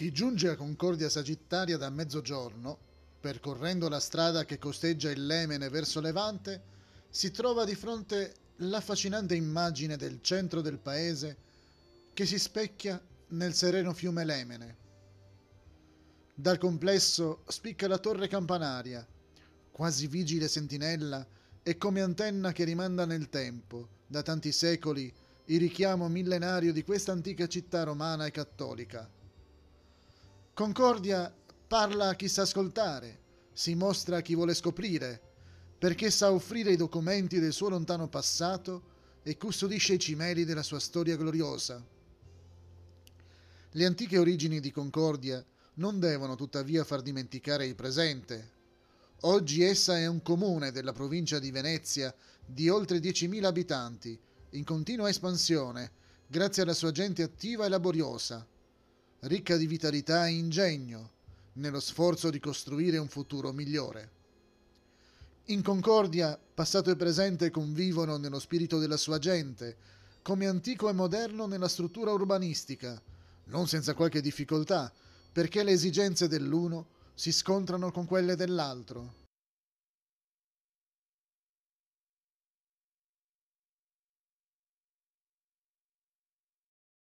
Chi giunge a Concordia Sagittaria da mezzogiorno, percorrendo la strada che costeggia il Lemene verso Levante, si trova di fronte l'affascinante immagine del centro del paese che si specchia nel sereno fiume Lemene. Dal complesso spicca la torre campanaria, quasi vigile sentinella e come antenna che rimanda nel tempo, da tanti secoli, il richiamo millenario di questa antica città romana e cattolica. Concordia parla a chi sa ascoltare, si mostra a chi vuole scoprire, perché sa offrire i documenti del suo lontano passato e custodisce i cimeli della sua storia gloriosa. Le antiche origini di Concordia non devono tuttavia far dimenticare il presente. Oggi essa è un comune della provincia di Venezia di oltre 10.000 abitanti, in continua espansione, grazie alla sua gente attiva e laboriosa ricca di vitalità e ingegno, nello sforzo di costruire un futuro migliore. In Concordia, passato e presente convivono nello spirito della sua gente, come antico e moderno nella struttura urbanistica, non senza qualche difficoltà, perché le esigenze dell'uno si scontrano con quelle dell'altro.